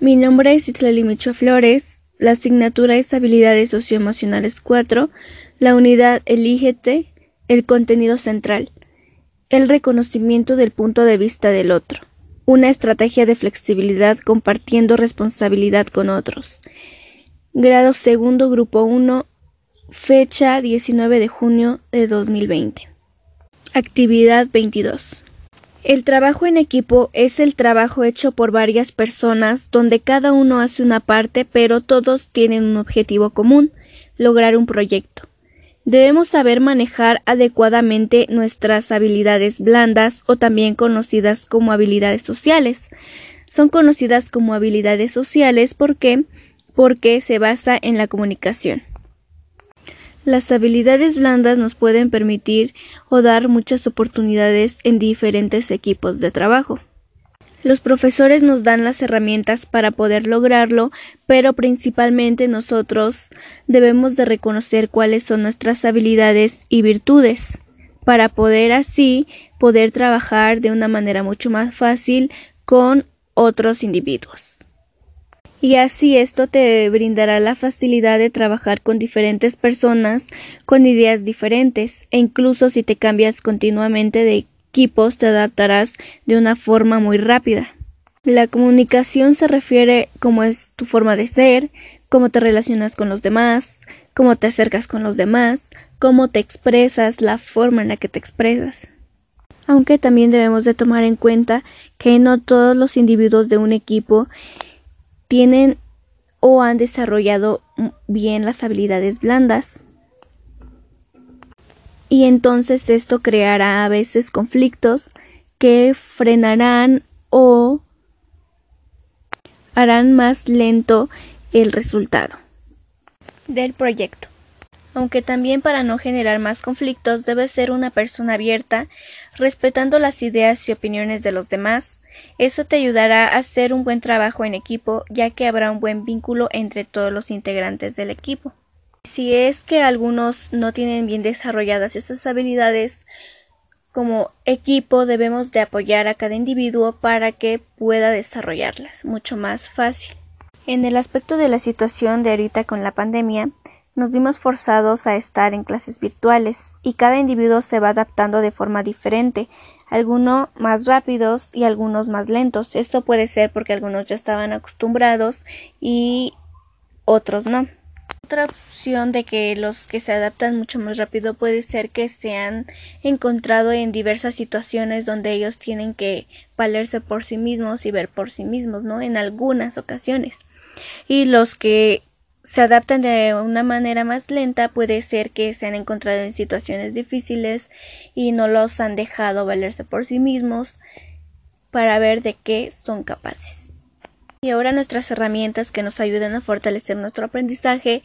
Mi nombre es Itlali Micho Flores. La asignatura es Habilidades Socioemocionales 4. La unidad Elígete. El contenido central. El reconocimiento del punto de vista del otro. Una estrategia de flexibilidad compartiendo responsabilidad con otros. Grado segundo, grupo 1. Fecha 19 de junio de 2020. Actividad 22. El trabajo en equipo es el trabajo hecho por varias personas donde cada uno hace una parte pero todos tienen un objetivo común, lograr un proyecto. Debemos saber manejar adecuadamente nuestras habilidades blandas o también conocidas como habilidades sociales. Son conocidas como habilidades sociales porque porque se basa en la comunicación. Las habilidades blandas nos pueden permitir o dar muchas oportunidades en diferentes equipos de trabajo. Los profesores nos dan las herramientas para poder lograrlo, pero principalmente nosotros debemos de reconocer cuáles son nuestras habilidades y virtudes para poder así poder trabajar de una manera mucho más fácil con otros individuos y así esto te brindará la facilidad de trabajar con diferentes personas con ideas diferentes e incluso si te cambias continuamente de equipos te adaptarás de una forma muy rápida. La comunicación se refiere cómo es tu forma de ser, cómo te relacionas con los demás, cómo te acercas con los demás, cómo te expresas, la forma en la que te expresas. Aunque también debemos de tomar en cuenta que no todos los individuos de un equipo tienen o han desarrollado bien las habilidades blandas. Y entonces esto creará a veces conflictos que frenarán o harán más lento el resultado del proyecto aunque también para no generar más conflictos debe ser una persona abierta, respetando las ideas y opiniones de los demás. Eso te ayudará a hacer un buen trabajo en equipo, ya que habrá un buen vínculo entre todos los integrantes del equipo. Si es que algunos no tienen bien desarrolladas esas habilidades, como equipo debemos de apoyar a cada individuo para que pueda desarrollarlas mucho más fácil. En el aspecto de la situación de ahorita con la pandemia, nos vimos forzados a estar en clases virtuales y cada individuo se va adaptando de forma diferente, algunos más rápidos y algunos más lentos. Esto puede ser porque algunos ya estaban acostumbrados y otros no. Otra opción de que los que se adaptan mucho más rápido puede ser que se han encontrado en diversas situaciones donde ellos tienen que valerse por sí mismos y ver por sí mismos, ¿no? En algunas ocasiones. Y los que se adaptan de una manera más lenta, puede ser que se han encontrado en situaciones difíciles y no los han dejado valerse por sí mismos para ver de qué son capaces. Y ahora nuestras herramientas que nos ayudan a fortalecer nuestro aprendizaje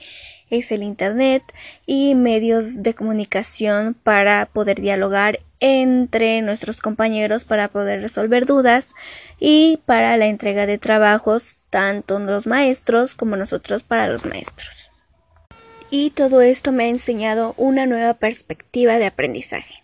es el Internet y medios de comunicación para poder dialogar entre nuestros compañeros para poder resolver dudas y para la entrega de trabajos tanto los maestros como nosotros para los maestros. Y todo esto me ha enseñado una nueva perspectiva de aprendizaje.